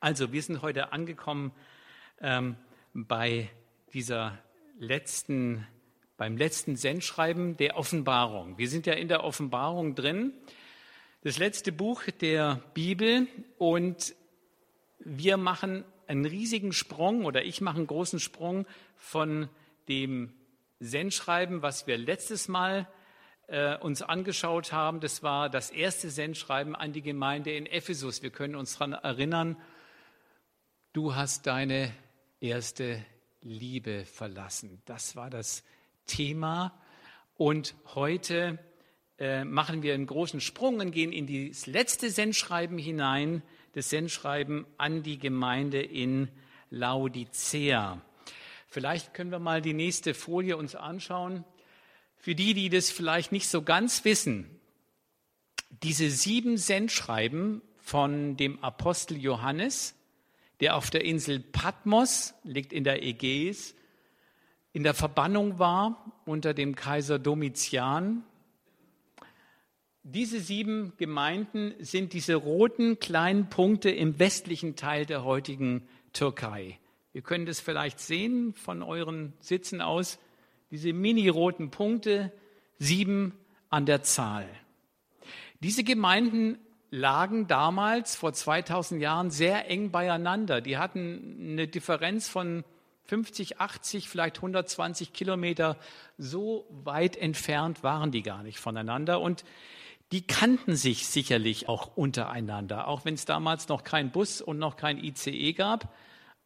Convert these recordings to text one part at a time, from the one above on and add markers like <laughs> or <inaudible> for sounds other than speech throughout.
Also, wir sind heute angekommen ähm, bei dieser letzten, beim letzten Sendschreiben der Offenbarung. Wir sind ja in der Offenbarung drin, das letzte Buch der Bibel und wir machen einen riesigen Sprung oder ich mache einen großen Sprung von dem Sendschreiben, was wir letztes Mal äh, uns angeschaut haben. Das war das erste Sendschreiben an die Gemeinde in Ephesus. Wir können uns daran erinnern, du hast deine erste Liebe verlassen. Das war das Thema. Und heute äh, machen wir einen großen Sprung und gehen in das letzte Sendschreiben hinein, das Sendschreiben an die Gemeinde in Laodicea. Vielleicht können wir mal die nächste Folie uns anschauen. Für die, die das vielleicht nicht so ganz wissen, diese sieben Sendschreiben von dem Apostel Johannes der auf der Insel Patmos, liegt in der Ägäis, in der Verbannung war unter dem Kaiser Domitian. Diese sieben Gemeinden sind diese roten kleinen Punkte im westlichen Teil der heutigen Türkei. Ihr könnt es vielleicht sehen von euren Sitzen aus, diese mini-roten Punkte, sieben an der Zahl. Diese Gemeinden lagen damals vor 2000 Jahren sehr eng beieinander. Die hatten eine Differenz von 50, 80, vielleicht 120 Kilometer. So weit entfernt waren die gar nicht voneinander. Und die kannten sich sicherlich auch untereinander, auch wenn es damals noch kein Bus und noch kein ICE gab.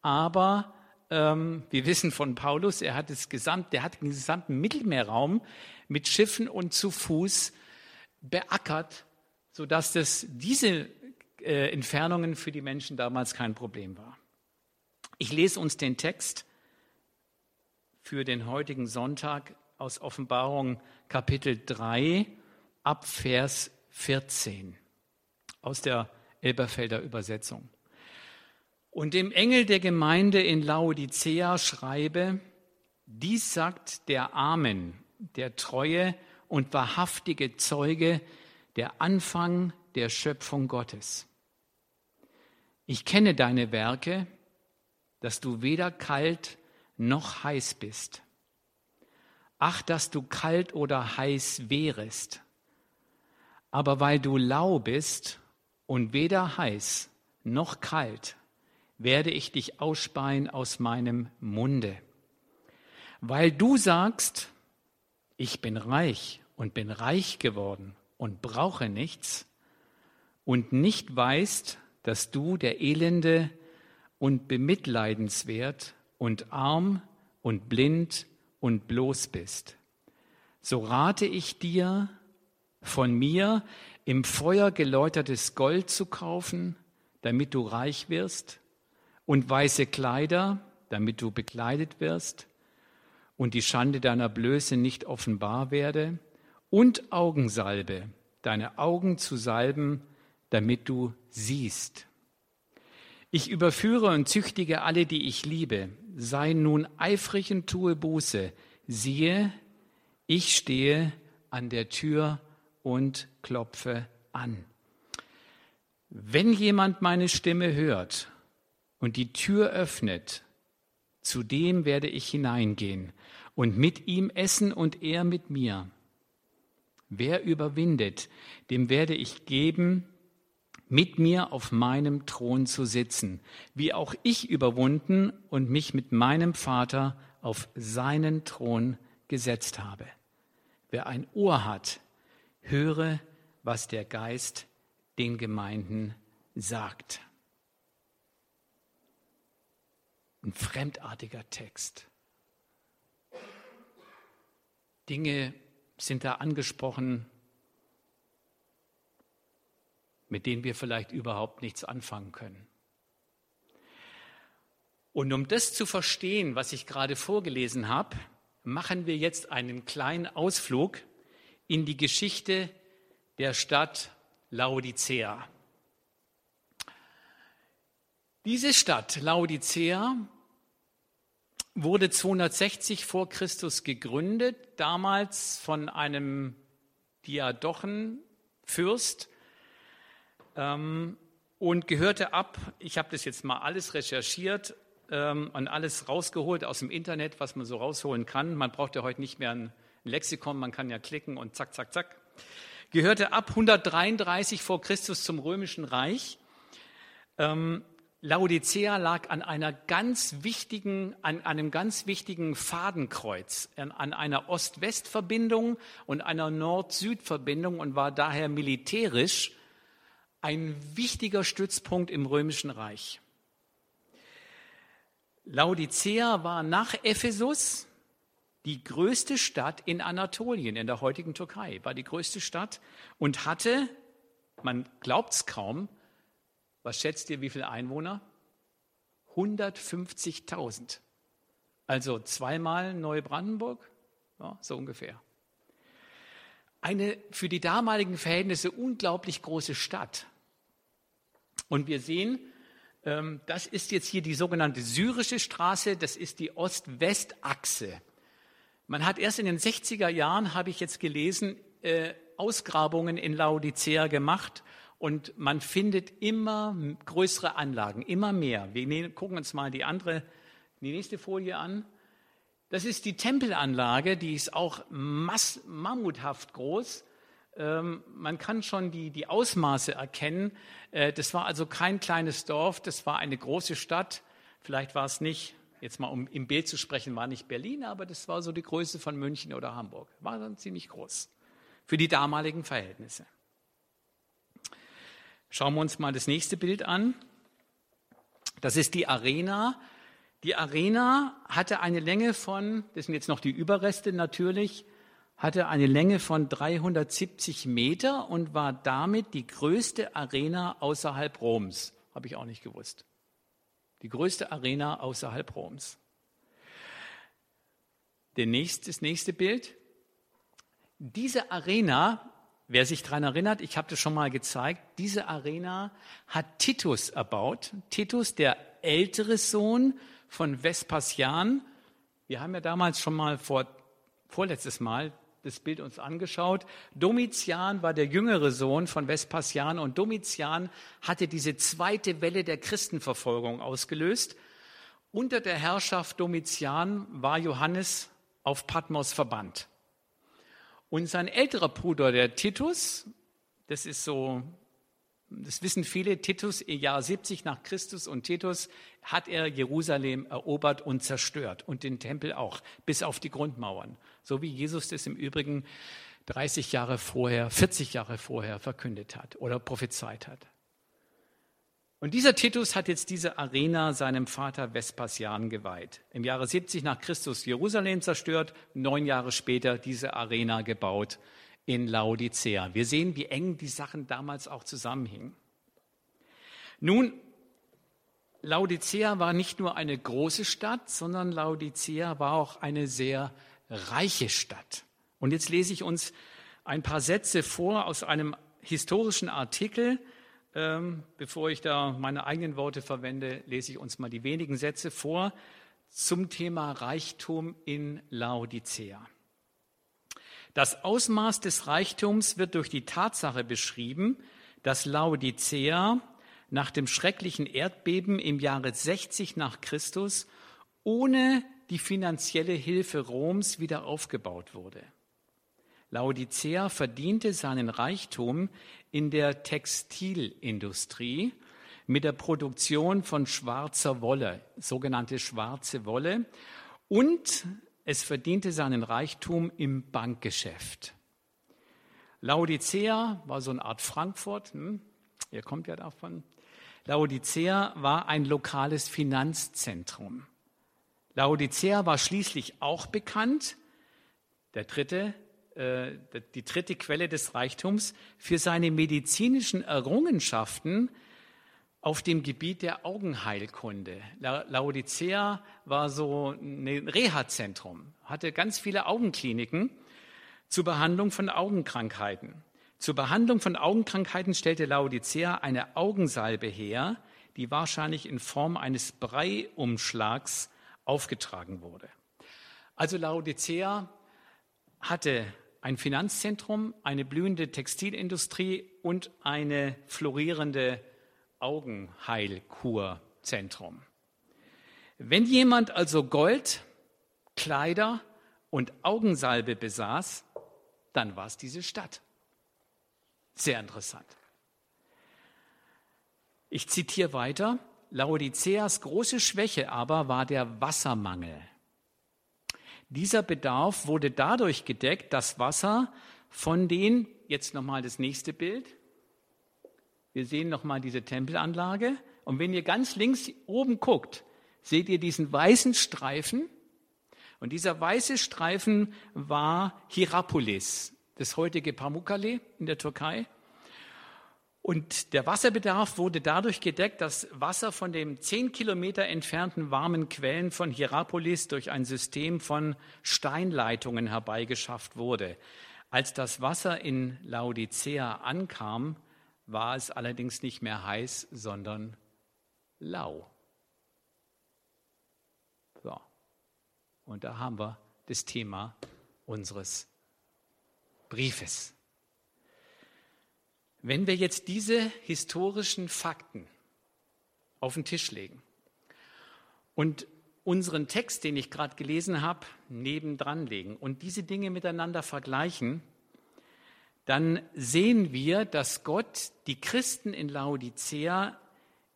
Aber ähm, wir wissen von Paulus, er hat das gesamt, der hat den gesamten Mittelmeerraum mit Schiffen und zu Fuß beackert sodass das, diese äh, Entfernungen für die Menschen damals kein Problem war. Ich lese uns den Text für den heutigen Sonntag aus Offenbarung Kapitel 3 ab Vers 14 aus der Elberfelder Übersetzung. Und dem Engel der Gemeinde in Laodicea schreibe, dies sagt der Amen, der treue und wahrhaftige Zeuge, der Anfang der Schöpfung Gottes. Ich kenne deine Werke, dass du weder kalt noch heiß bist. Ach, dass du kalt oder heiß wärest. Aber weil du lau bist und weder heiß noch kalt, werde ich dich ausspeien aus meinem Munde. Weil du sagst, ich bin reich und bin reich geworden und brauche nichts und nicht weißt, dass du der Elende und bemitleidenswert und arm und blind und bloß bist. So rate ich dir, von mir im Feuer geläutertes Gold zu kaufen, damit du reich wirst, und weiße Kleider, damit du bekleidet wirst, und die Schande deiner Blöße nicht offenbar werde, und Augensalbe, deine Augen zu salben, damit du siehst. Ich überführe und züchtige alle, die ich liebe. Sei nun eifrig und tue Buße. Siehe, ich stehe an der Tür und klopfe an. Wenn jemand meine Stimme hört und die Tür öffnet, zu dem werde ich hineingehen und mit ihm essen und er mit mir. Wer überwindet, dem werde ich geben, mit mir auf meinem Thron zu sitzen, wie auch ich überwunden und mich mit meinem Vater auf seinen Thron gesetzt habe. Wer ein Ohr hat, höre, was der Geist den Gemeinden sagt. Ein fremdartiger Text. Dinge sind da angesprochen, mit denen wir vielleicht überhaupt nichts anfangen können. Und um das zu verstehen, was ich gerade vorgelesen habe, machen wir jetzt einen kleinen Ausflug in die Geschichte der Stadt Laodicea. Diese Stadt Laodicea wurde 260 vor Christus gegründet, damals von einem Diadochenfürst. Ähm, und gehörte ab, ich habe das jetzt mal alles recherchiert ähm, und alles rausgeholt aus dem Internet, was man so rausholen kann. Man braucht ja heute nicht mehr ein Lexikon, man kann ja klicken und zack, zack, zack. Gehörte ab 133 vor Christus zum Römischen Reich. Ähm, Laodicea lag an einer ganz wichtigen, an einem ganz wichtigen Fadenkreuz, an, an einer Ost-West-Verbindung und einer Nord-Süd-Verbindung und war daher militärisch ein wichtiger Stützpunkt im Römischen Reich. Laodicea war nach Ephesus die größte Stadt in Anatolien, in der heutigen Türkei, war die größte Stadt und hatte, man glaubt es kaum, was schätzt ihr, wie viele Einwohner? 150.000. Also zweimal Neubrandenburg, ja, so ungefähr. Eine für die damaligen Verhältnisse unglaublich große Stadt. Und wir sehen, ähm, das ist jetzt hier die sogenannte syrische Straße, das ist die Ost-West-Achse. Man hat erst in den 60er Jahren, habe ich jetzt gelesen, äh, Ausgrabungen in Laodicea gemacht und man findet immer größere Anlagen, immer mehr. Wir ne-, gucken uns mal die andere, die nächste Folie an. Das ist die Tempelanlage, die ist auch mass, mammuthaft groß. Ähm, man kann schon die, die Ausmaße erkennen. Äh, das war also kein kleines Dorf, das war eine große Stadt. Vielleicht war es nicht, jetzt mal um im Bild zu sprechen, war nicht Berlin, aber das war so die Größe von München oder Hamburg. War dann ziemlich groß für die damaligen Verhältnisse. Schauen wir uns mal das nächste Bild an. Das ist die Arena. Die Arena hatte eine Länge von, das sind jetzt noch die Überreste natürlich, hatte eine Länge von 370 Meter und war damit die größte Arena außerhalb Roms. Habe ich auch nicht gewusst. Die größte Arena außerhalb Roms. Nächste, das nächste Bild. Diese Arena, wer sich daran erinnert, ich habe das schon mal gezeigt, diese Arena hat Titus erbaut. Titus, der ältere Sohn von Vespasian. Wir haben ja damals schon mal vor, vorletztes Mal das Bild uns angeschaut. Domitian war der jüngere Sohn von Vespasian und Domitian hatte diese zweite Welle der Christenverfolgung ausgelöst. Unter der Herrschaft Domitian war Johannes auf Patmos verbannt. Und sein älterer Bruder, der Titus, das ist so das wissen viele, Titus im Jahr 70 nach Christus und Titus hat er Jerusalem erobert und zerstört und den Tempel auch, bis auf die Grundmauern. So wie Jesus das im Übrigen 30 Jahre vorher, 40 Jahre vorher verkündet hat oder prophezeit hat. Und dieser Titus hat jetzt diese Arena seinem Vater Vespasian geweiht. Im Jahre 70 nach Christus Jerusalem zerstört, neun Jahre später diese Arena gebaut in Laodicea. Wir sehen, wie eng die Sachen damals auch zusammenhingen. Nun, Laodicea war nicht nur eine große Stadt, sondern Laodicea war auch eine sehr reiche Stadt. Und jetzt lese ich uns ein paar Sätze vor aus einem historischen Artikel. Ähm, bevor ich da meine eigenen Worte verwende, lese ich uns mal die wenigen Sätze vor zum Thema Reichtum in Laodicea. Das Ausmaß des Reichtums wird durch die Tatsache beschrieben, dass Laodicea nach dem schrecklichen Erdbeben im Jahre 60 nach Christus ohne die finanzielle Hilfe Roms wieder aufgebaut wurde. Laodicea verdiente seinen Reichtum in der Textilindustrie mit der Produktion von schwarzer Wolle, sogenannte schwarze Wolle, und es verdiente seinen Reichtum im Bankgeschäft. Laodicea war so eine Art Frankfurt, hm? ihr kommt ja davon. Laodicea war ein lokales Finanzzentrum. Laodicea war schließlich auch bekannt, der dritte, äh, die dritte Quelle des Reichtums, für seine medizinischen Errungenschaften auf dem Gebiet der Augenheilkunde. Laodicea war so ein Reha-Zentrum, hatte ganz viele Augenkliniken zur Behandlung von Augenkrankheiten. Zur Behandlung von Augenkrankheiten stellte Laodicea eine Augensalbe her, die wahrscheinlich in Form eines Breiumschlags aufgetragen wurde. Also Laodicea hatte ein Finanzzentrum, eine blühende Textilindustrie und eine florierende Augenheilkurzentrum. Wenn jemand also Gold, Kleider und Augensalbe besaß, dann war es diese Stadt. Sehr interessant. Ich zitiere weiter. Laodiceas große Schwäche aber war der Wassermangel. Dieser Bedarf wurde dadurch gedeckt, dass Wasser von den, jetzt nochmal das nächste Bild, wir sehen nochmal diese Tempelanlage. Und wenn ihr ganz links oben guckt, seht ihr diesen weißen Streifen. Und dieser weiße Streifen war Hierapolis, das heutige Pamukkale in der Türkei. Und der Wasserbedarf wurde dadurch gedeckt, dass Wasser von den zehn Kilometer entfernten warmen Quellen von Hierapolis durch ein System von Steinleitungen herbeigeschafft wurde. Als das Wasser in Laodicea ankam, war es allerdings nicht mehr heiß, sondern lau. So. Und da haben wir das Thema unseres Briefes. Wenn wir jetzt diese historischen Fakten auf den Tisch legen und unseren Text, den ich gerade gelesen habe, nebendran legen und diese Dinge miteinander vergleichen, dann sehen wir, dass Gott die Christen in Laodicea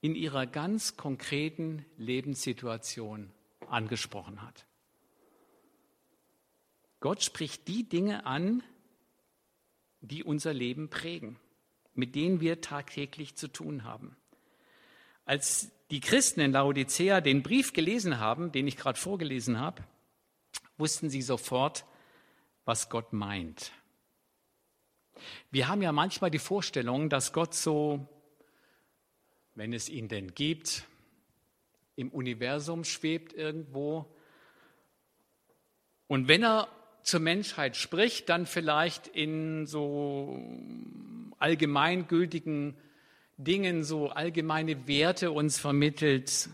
in ihrer ganz konkreten Lebenssituation angesprochen hat. Gott spricht die Dinge an, die unser Leben prägen mit denen wir tagtäglich zu tun haben. Als die Christen in Laodicea den Brief gelesen haben, den ich gerade vorgelesen habe, wussten sie sofort, was Gott meint. Wir haben ja manchmal die Vorstellung, dass Gott so, wenn es ihn denn gibt, im Universum schwebt irgendwo. Und wenn er zur Menschheit spricht, dann vielleicht in so allgemeingültigen Dingen, so allgemeine Werte uns vermittelt,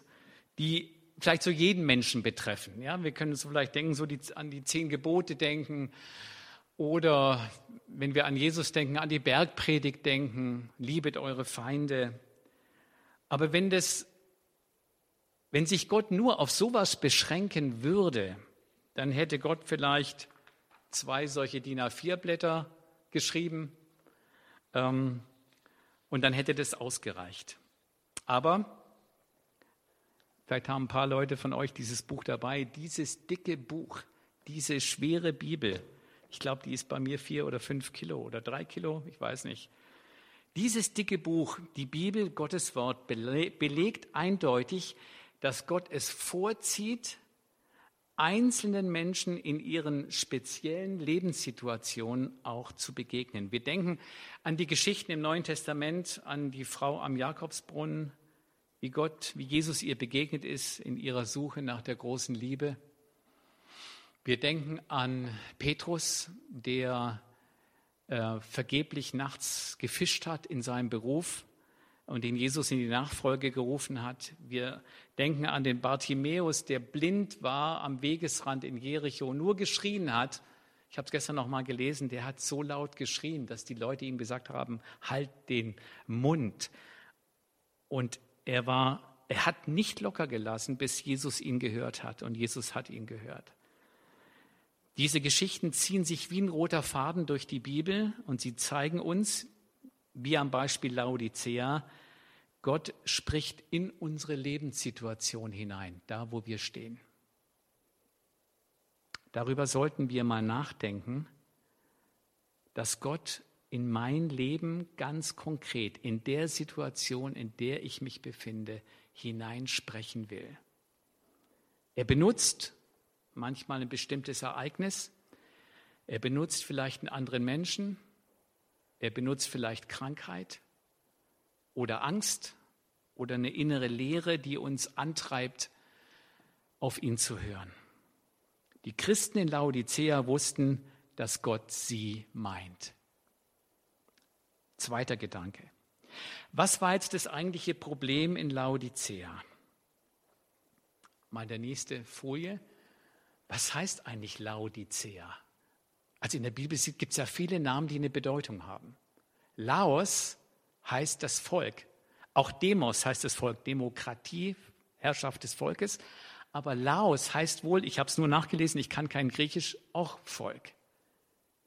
die vielleicht so jeden Menschen betreffen. Ja, wir können so vielleicht denken, so die, an die zehn Gebote denken oder wenn wir an Jesus denken, an die Bergpredigt denken, liebet eure Feinde. Aber wenn das, wenn sich Gott nur auf sowas beschränken würde, dann hätte Gott vielleicht zwei solche DIN A4-Blätter geschrieben ähm, und dann hätte das ausgereicht. Aber vielleicht haben ein paar Leute von euch dieses Buch dabei, dieses dicke Buch, diese schwere Bibel. Ich glaube, die ist bei mir vier oder fünf Kilo oder drei Kilo, ich weiß nicht. Dieses dicke Buch, die Bibel, Gottes Wort, belegt eindeutig, dass Gott es vorzieht, einzelnen Menschen in ihren speziellen Lebenssituationen auch zu begegnen. Wir denken an die Geschichten im Neuen Testament, an die Frau am Jakobsbrunnen, wie Gott, wie Jesus ihr begegnet ist in ihrer Suche nach der großen Liebe. Wir denken an Petrus, der äh, vergeblich nachts gefischt hat in seinem Beruf und den Jesus in die Nachfolge gerufen hat. Wir denken an den Bartimäus, der blind war am Wegesrand in Jericho, nur geschrien hat. Ich habe es gestern noch mal gelesen, der hat so laut geschrien, dass die Leute ihm gesagt haben, halt den Mund. Und er war, er hat nicht locker gelassen, bis Jesus ihn gehört hat und Jesus hat ihn gehört. Diese Geschichten ziehen sich wie ein roter Faden durch die Bibel und sie zeigen uns, wie am Beispiel Laodicea, Gott spricht in unsere Lebenssituation hinein, da wo wir stehen. Darüber sollten wir mal nachdenken, dass Gott in mein Leben ganz konkret, in der Situation, in der ich mich befinde, hineinsprechen will. Er benutzt manchmal ein bestimmtes Ereignis, er benutzt vielleicht einen anderen Menschen, er benutzt vielleicht Krankheit, oder Angst oder eine innere Leere, die uns antreibt, auf ihn zu hören. Die Christen in Laodicea wussten, dass Gott sie meint. Zweiter Gedanke. Was war jetzt das eigentliche Problem in Laodicea? Mal der nächste Folie. Was heißt eigentlich Laodicea? Also in der Bibel gibt es ja viele Namen, die eine Bedeutung haben. Laos heißt das Volk. Auch Demos heißt das Volk, Demokratie, Herrschaft des Volkes. Aber Laos heißt wohl, ich habe es nur nachgelesen, ich kann kein Griechisch, auch Volk.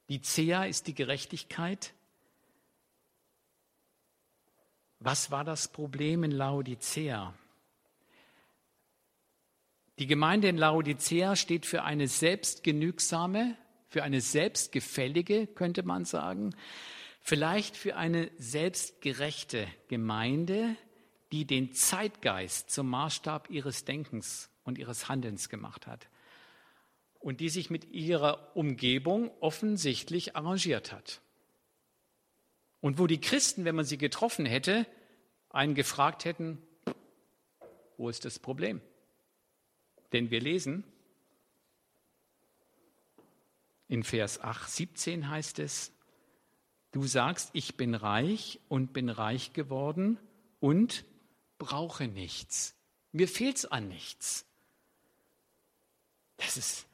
Die Zea ist die Gerechtigkeit. Was war das Problem in Laodicea? Die Gemeinde in Laodicea steht für eine selbstgenügsame, für eine selbstgefällige, könnte man sagen, vielleicht für eine selbstgerechte Gemeinde, die den Zeitgeist zum Maßstab ihres Denkens und ihres Handelns gemacht hat und die sich mit ihrer Umgebung offensichtlich arrangiert hat. Und wo die Christen, wenn man sie getroffen hätte, einen gefragt hätten, wo ist das Problem? Denn wir lesen in Vers 8, 17 heißt es, du sagst, ich bin reich und bin reich geworden und brauche nichts. Mir fehlt es an nichts. Das ist,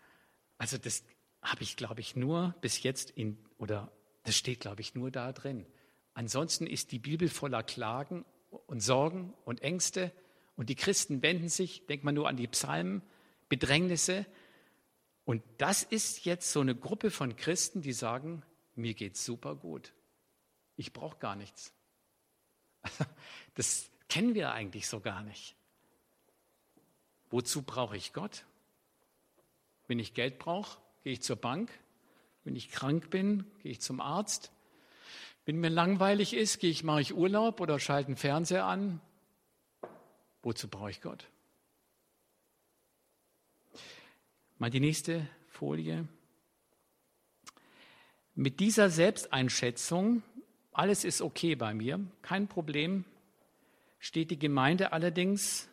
also das habe ich, glaube ich, nur bis jetzt in, oder das steht, glaube ich, nur da drin. Ansonsten ist die Bibel voller Klagen und Sorgen und Ängste. Und die Christen wenden sich, denkt man nur an die Psalmen, Bedrängnisse. Und das ist jetzt so eine Gruppe von Christen, die sagen, mir geht's super gut. Ich brauche gar nichts. <laughs> Das kennen wir eigentlich so gar nicht. Wozu brauche ich Gott? Wenn ich Geld brauche, gehe ich zur Bank. Wenn ich krank bin, gehe ich zum Arzt. Wenn mir langweilig ist, gehe ich, mache ich Urlaub oder schalte den Fernseher an. Wozu brauche ich Gott? Mal die nächste Folie. Mit dieser Selbsteinschätzung, alles ist okay bei mir, kein Problem, steht die Gemeinde allerdings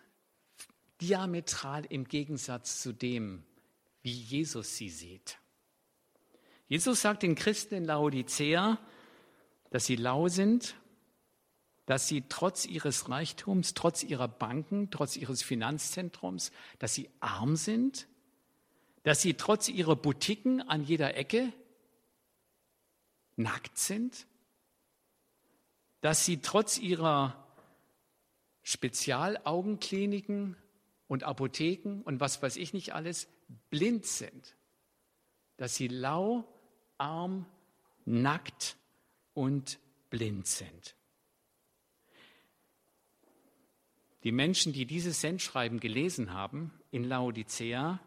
diametral im Gegensatz zu dem, wie Jesus sie sieht. Jesus sagt den Christen in Laodicea, dass sie lau sind, dass sie trotz ihres Reichtums, trotz ihrer Banken, trotz ihres Finanzzentrums, dass sie arm sind, dass sie trotz ihrer Boutiquen an jeder Ecke nackt sind, dass sie trotz ihrer Spezialaugenkliniken und Apotheken und was weiß ich nicht alles blind sind, dass sie lau, arm, nackt und blind sind. Die Menschen, die dieses Sendschreiben gelesen haben in Laodicea,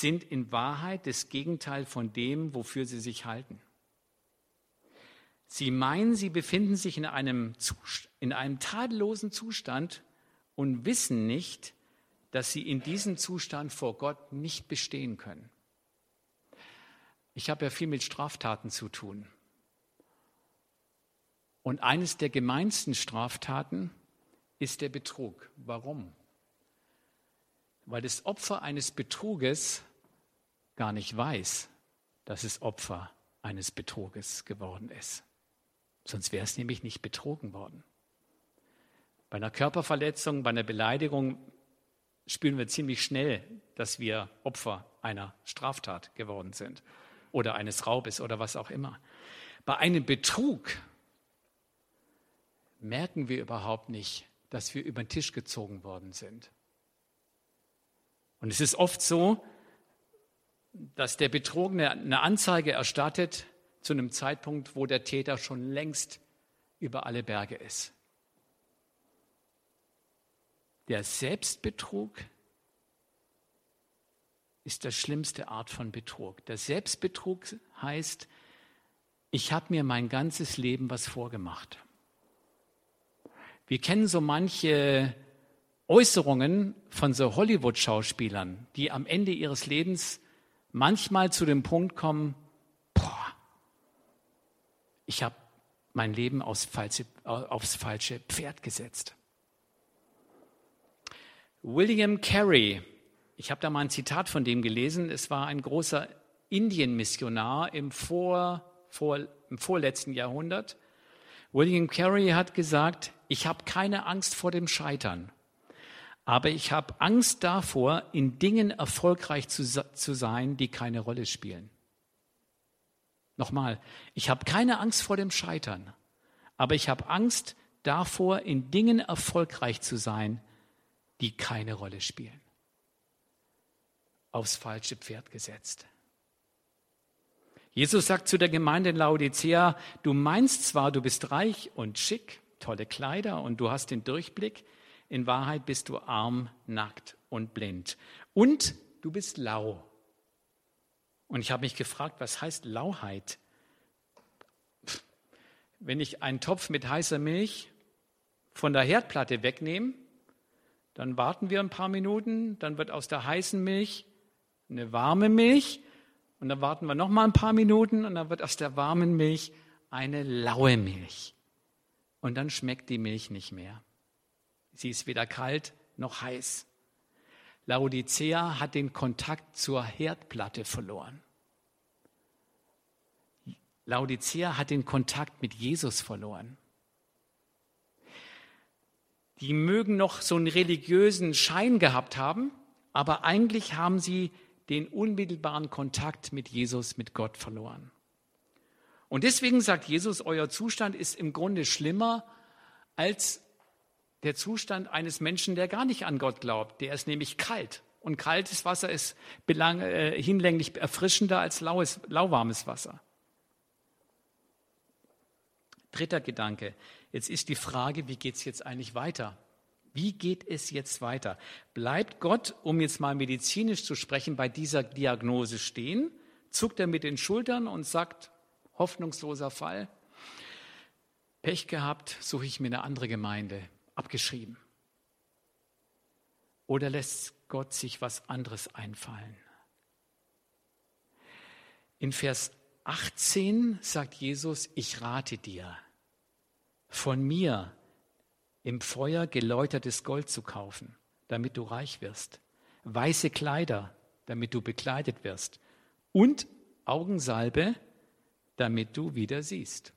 sind in Wahrheit das Gegenteil von dem, wofür sie sich halten. Sie meinen, sie befinden sich in einem, in einem tadellosen Zustand und wissen nicht, dass sie in diesem Zustand vor Gott nicht bestehen können. Ich habe ja viel mit Straftaten zu tun. Und eines der gemeinsten Straftaten ist der Betrug. Warum? Weil das Opfer eines Betruges gar nicht weiß, dass es Opfer eines Betruges geworden ist. Sonst wäre es nämlich nicht betrogen worden. Bei einer Körperverletzung, bei einer Beleidigung spüren wir ziemlich schnell, dass wir Opfer einer Straftat geworden sind oder eines Raubes oder was auch immer. Bei einem Betrug merken wir überhaupt nicht, dass wir über den Tisch gezogen worden sind. Und es ist oft so, dass der Betrogene eine Anzeige erstattet zu einem Zeitpunkt, wo der Täter schon längst über alle Berge ist. Der Selbstbetrug ist die schlimmste Art von Betrug. Der Selbstbetrug heißt, ich habe mir mein ganzes Leben was vorgemacht. Wir kennen so manche Äußerungen von so Hollywood-Schauspielern, die am Ende ihres Lebens manchmal zu dem Punkt kommen, boah, ich habe mein Leben aufs falsche, aufs falsche Pferd gesetzt. William Carey, ich habe da mal ein Zitat von dem gelesen, es war ein großer Indienmissionar im, vor, vor, im vorletzten Jahrhundert. William Carey hat gesagt, ich habe keine Angst vor dem Scheitern, aber ich habe Angst davor, in Dingen erfolgreich zu, zu sein, die keine Rolle spielen. Nochmal, ich habe keine Angst vor dem Scheitern, aber ich habe Angst davor, in Dingen erfolgreich zu sein, die keine Rolle spielen. Aufs falsche Pferd gesetzt. Jesus sagt zu der Gemeinde in Laodicea, du meinst zwar, du bist reich und schick, tolle Kleider und du hast den Durchblick, in Wahrheit bist du arm, nackt und blind. Und du bist lau. Und ich habe mich gefragt, was heißt Lauheit? Wenn ich einen Topf mit heißer Milch von der Herdplatte wegnehme, dann warten wir ein paar Minuten, dann wird aus der heißen Milch eine warme Milch und dann warten wir noch mal ein paar Minuten und dann wird aus der warmen Milch eine laue Milch. Und dann schmeckt die Milch nicht mehr. Sie ist weder kalt noch heiß. Laodicea hat den Kontakt zur Herdplatte verloren. Laodicea hat den Kontakt mit Jesus verloren. Die mögen noch so einen religiösen Schein gehabt haben, aber eigentlich haben sie den unmittelbaren Kontakt mit Jesus, mit Gott verloren. Und deswegen sagt Jesus, euer Zustand ist im Grunde schlimmer als der Zustand eines Menschen, der gar nicht an Gott glaubt. Der ist nämlich kalt. Und kaltes Wasser ist belang, äh, hinlänglich erfrischender als laues, lauwarmes Wasser. Dritter Gedanke. Jetzt ist die Frage, wie geht es jetzt eigentlich weiter? Wie geht es jetzt weiter? Bleibt Gott, um jetzt mal medizinisch zu sprechen, bei dieser Diagnose stehen? Zuckt er mit den Schultern und sagt, hoffnungsloser Fall? Pech gehabt, suche ich mir eine andere Gemeinde. Abgeschrieben. Oder lässt Gott sich was anderes einfallen? In Vers 18 sagt Jesus, ich rate dir, von mir im Feuer geläutertes Gold zu kaufen, damit du reich wirst, weiße Kleider, damit du bekleidet wirst und Augensalbe, damit du wieder siehst.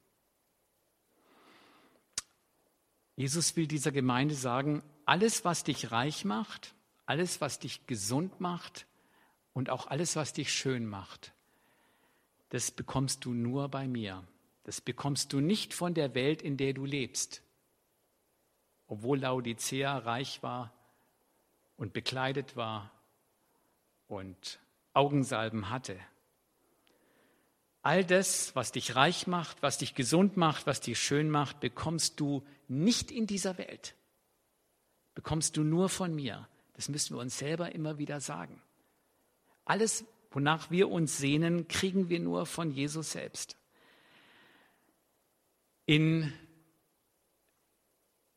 Jesus will dieser Gemeinde sagen, alles, was dich reich macht, alles, was dich gesund macht und auch alles, was dich schön macht, das bekommst du nur bei mir. Das bekommst du nicht von der Welt, in der du lebst obwohl Laodicea reich war und bekleidet war und Augensalben hatte. All das, was dich reich macht, was dich gesund macht, was dich schön macht, bekommst du nicht in dieser Welt. Bekommst du nur von mir. Das müssen wir uns selber immer wieder sagen. Alles, wonach wir uns sehnen, kriegen wir nur von Jesus selbst. In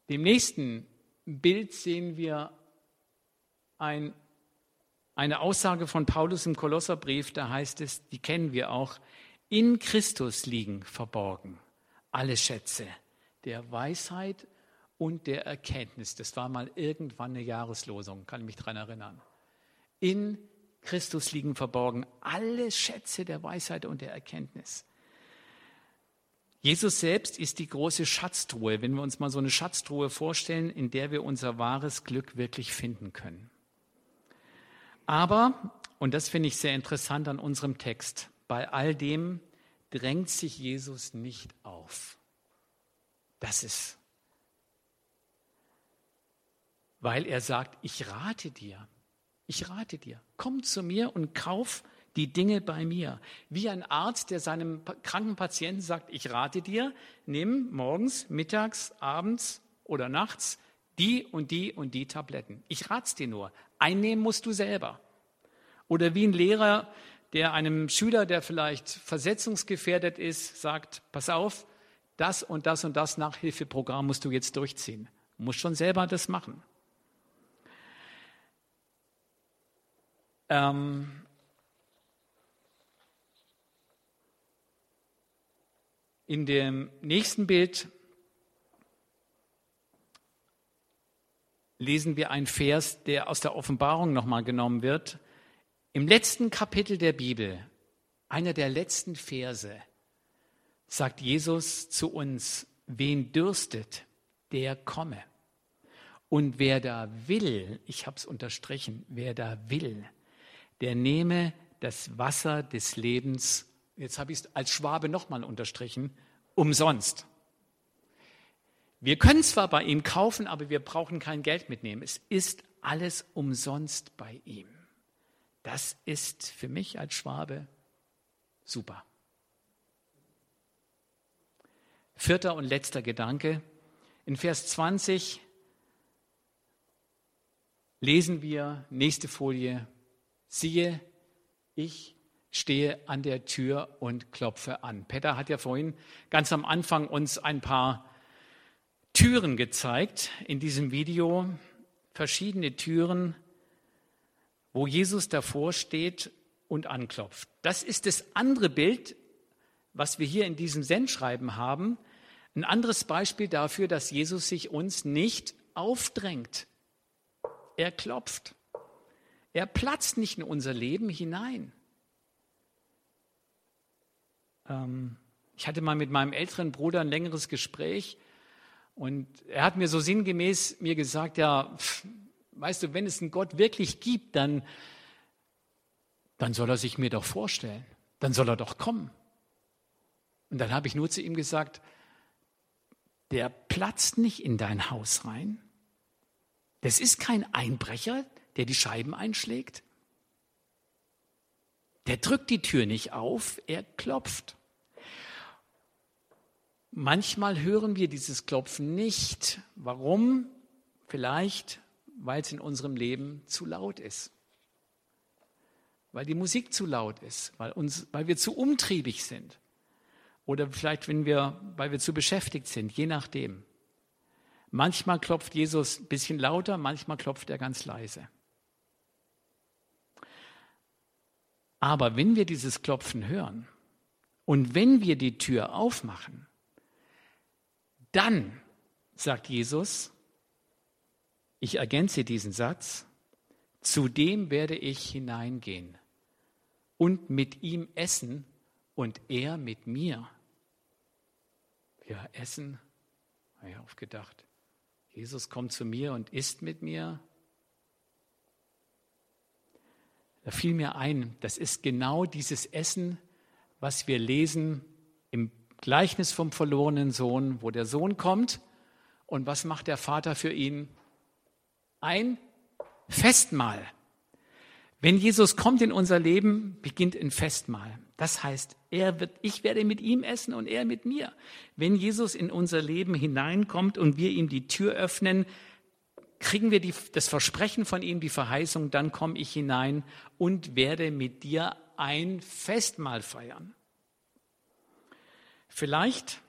dem nächsten Bild sehen wir ein, eine Aussage von Paulus im Kolosserbrief, da heißt es, die kennen wir auch, in Christus liegen verborgen alle Schätze der Weisheit und der Erkenntnis. Das war mal irgendwann eine Jahreslosung, kann ich mich daran erinnern. In Christus liegen verborgen alle Schätze der Weisheit und der Erkenntnis. Jesus selbst ist die große Schatztruhe, wenn wir uns mal so eine Schatztruhe vorstellen, in der wir unser wahres Glück wirklich finden können. Aber, und das finde ich sehr interessant an unserem Text, bei all dem drängt sich Jesus nicht auf. Das ist, weil er sagt, ich rate dir, ich rate dir, komm zu mir und kauf die Dinge bei mir. Wie ein Arzt, der seinem kranken Patienten sagt, ich rate dir, nimm morgens, mittags, abends oder nachts die und die und die Tabletten. Ich rat's dir nur. Einnehmen musst du selber. Oder wie ein Lehrer, der einem Schüler, der vielleicht versetzungsgefährdet ist, sagt, pass auf, das und das und das Nachhilfeprogramm musst du jetzt durchziehen. Du musst schon selber das machen. Ähm, In dem nächsten Bild lesen wir einen Vers, der aus der Offenbarung nochmal genommen wird. Im letzten Kapitel der Bibel, einer der letzten Verse, sagt Jesus zu uns, wen dürstet, der komme. Und wer da will, ich habe es unterstrichen, wer da will, der nehme das Wasser des Lebens jetzt habe ich es als Schwabe nochmal unterstrichen, umsonst. Wir können zwar bei ihm kaufen, aber wir brauchen kein Geld mitnehmen. Es ist alles umsonst bei ihm. Das ist für mich als Schwabe super. Vierter und letzter Gedanke. In Vers 20 lesen wir, nächste Folie, siehe, ich stehe an der Tür und klopfe an. Peter hat ja vorhin ganz am Anfang uns ein paar Türen gezeigt in diesem Video, verschiedene Türen, wo Jesus davor steht und anklopft. Das ist das andere Bild, was wir hier in diesem Sendschreiben haben. Ein anderes Beispiel dafür, dass Jesus sich uns nicht aufdrängt. Er klopft. Er platzt nicht in unser Leben hinein. Ähm, ich hatte mal mit meinem älteren Bruder ein längeres Gespräch und er hat mir so sinngemäß mir gesagt, ja, weißt du, wenn es einen Gott wirklich gibt, dann, dann soll er sich mir doch vorstellen, dann soll er doch kommen. Und dann habe ich nur zu ihm gesagt, der platzt nicht in dein Haus rein. Das ist kein Einbrecher, der die Scheiben einschlägt. Der drückt die Tür nicht auf, er klopft. Manchmal hören wir dieses Klopfen nicht. Warum? Vielleicht, weil es in unserem Leben zu laut ist. Weil die Musik zu laut ist, weil, uns, weil wir zu umtriebig sind. Oder vielleicht, wenn wir, weil wir zu beschäftigt sind, je nachdem. Manchmal klopft Jesus ein bisschen lauter, manchmal klopft er ganz leise. Aber wenn wir dieses Klopfen hören und wenn wir die Tür aufmachen, dann, sagt Jesus, ich ergänze diesen Satz, zu dem werde ich hineingehen und mit ihm essen und er mit mir. Ja, essen, habe ich aufgedacht. Jesus kommt zu mir und isst mit mir. Da fiel mir ein, das ist genau dieses Essen, was wir lesen im Gleichnis vom verlorenen Sohn, wo der Sohn kommt und was macht der Vater für ihn? Ein Festmahl. Wenn Jesus kommt in unser Leben, beginnt ein Festmahl. Das heißt, er wird, ich werde mit ihm essen und er mit mir. Wenn Jesus in unser Leben hineinkommt und wir ihm die Tür öffnen, kriegen wir die, das Versprechen von ihm, die Verheißung, dann komme ich hinein und werde mit dir ein Festmahl feiern. Vielleicht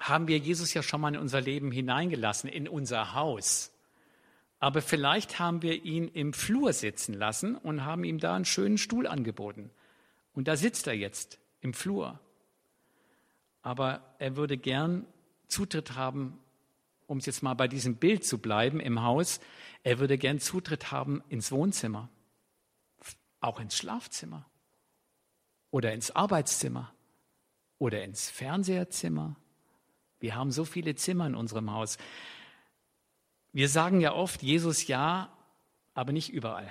haben wir Jesus ja schon mal in unser Leben hineingelassen, in unser Haus. Aber vielleicht haben wir ihn im Flur sitzen lassen und haben ihm da einen schönen Stuhl angeboten. Und da sitzt er jetzt im Flur. Aber er würde gern Zutritt haben, um es jetzt mal bei diesem Bild zu bleiben im Haus, er würde gern Zutritt haben ins Wohnzimmer, auch ins Schlafzimmer oder ins Arbeitszimmer oder ins Fernseherzimmer. Wir haben so viele Zimmer in unserem Haus. Wir sagen ja oft Jesus ja, aber nicht überall.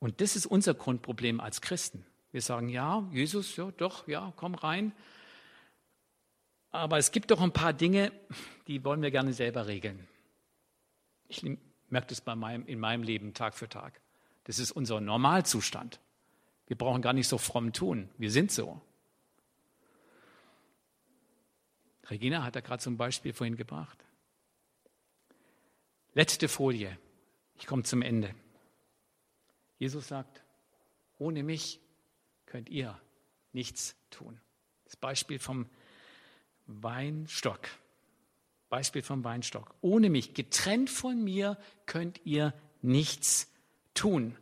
Und das ist unser Grundproblem als Christen. Wir sagen ja, Jesus, ja, doch, ja, komm rein. Aber es gibt doch ein paar Dinge, die wollen wir gerne selber regeln. Ich merke das bei meinem, in meinem Leben Tag für Tag. Das ist unser Normalzustand. Wir brauchen gar nicht so fromm tun. Wir sind so. Regina hat da gerade zum Beispiel vorhin gebracht. Letzte Folie. Ich komme zum Ende. Jesus sagt, ohne mich könnt ihr nichts tun. Das Beispiel vom Weinstock. Beispiel vom Weinstock. Ohne mich, getrennt von mir, könnt ihr nichts tun.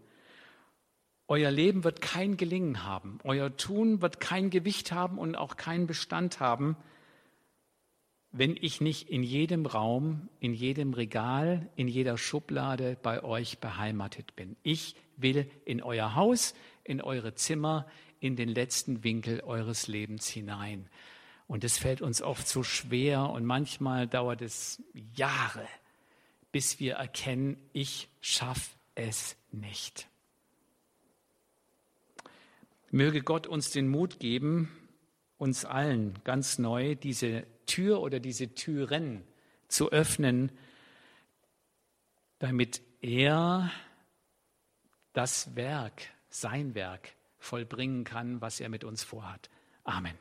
Euer Leben wird kein Gelingen haben. Euer Tun wird kein Gewicht haben und auch keinen Bestand haben, wenn ich nicht in jedem Raum, in jedem Regal, in jeder Schublade bei euch beheimatet bin. Ich will in euer Haus, in eure Zimmer, in den letzten Winkel eures Lebens hinein. Und es fällt uns oft so schwer und manchmal dauert es Jahre, bis wir erkennen, ich schaffe es nicht. Möge Gott uns den Mut geben uns allen ganz neu diese Tür oder diese Türen zu öffnen, damit er das Werk, sein Werk vollbringen kann, was er mit uns vorhat. Amen.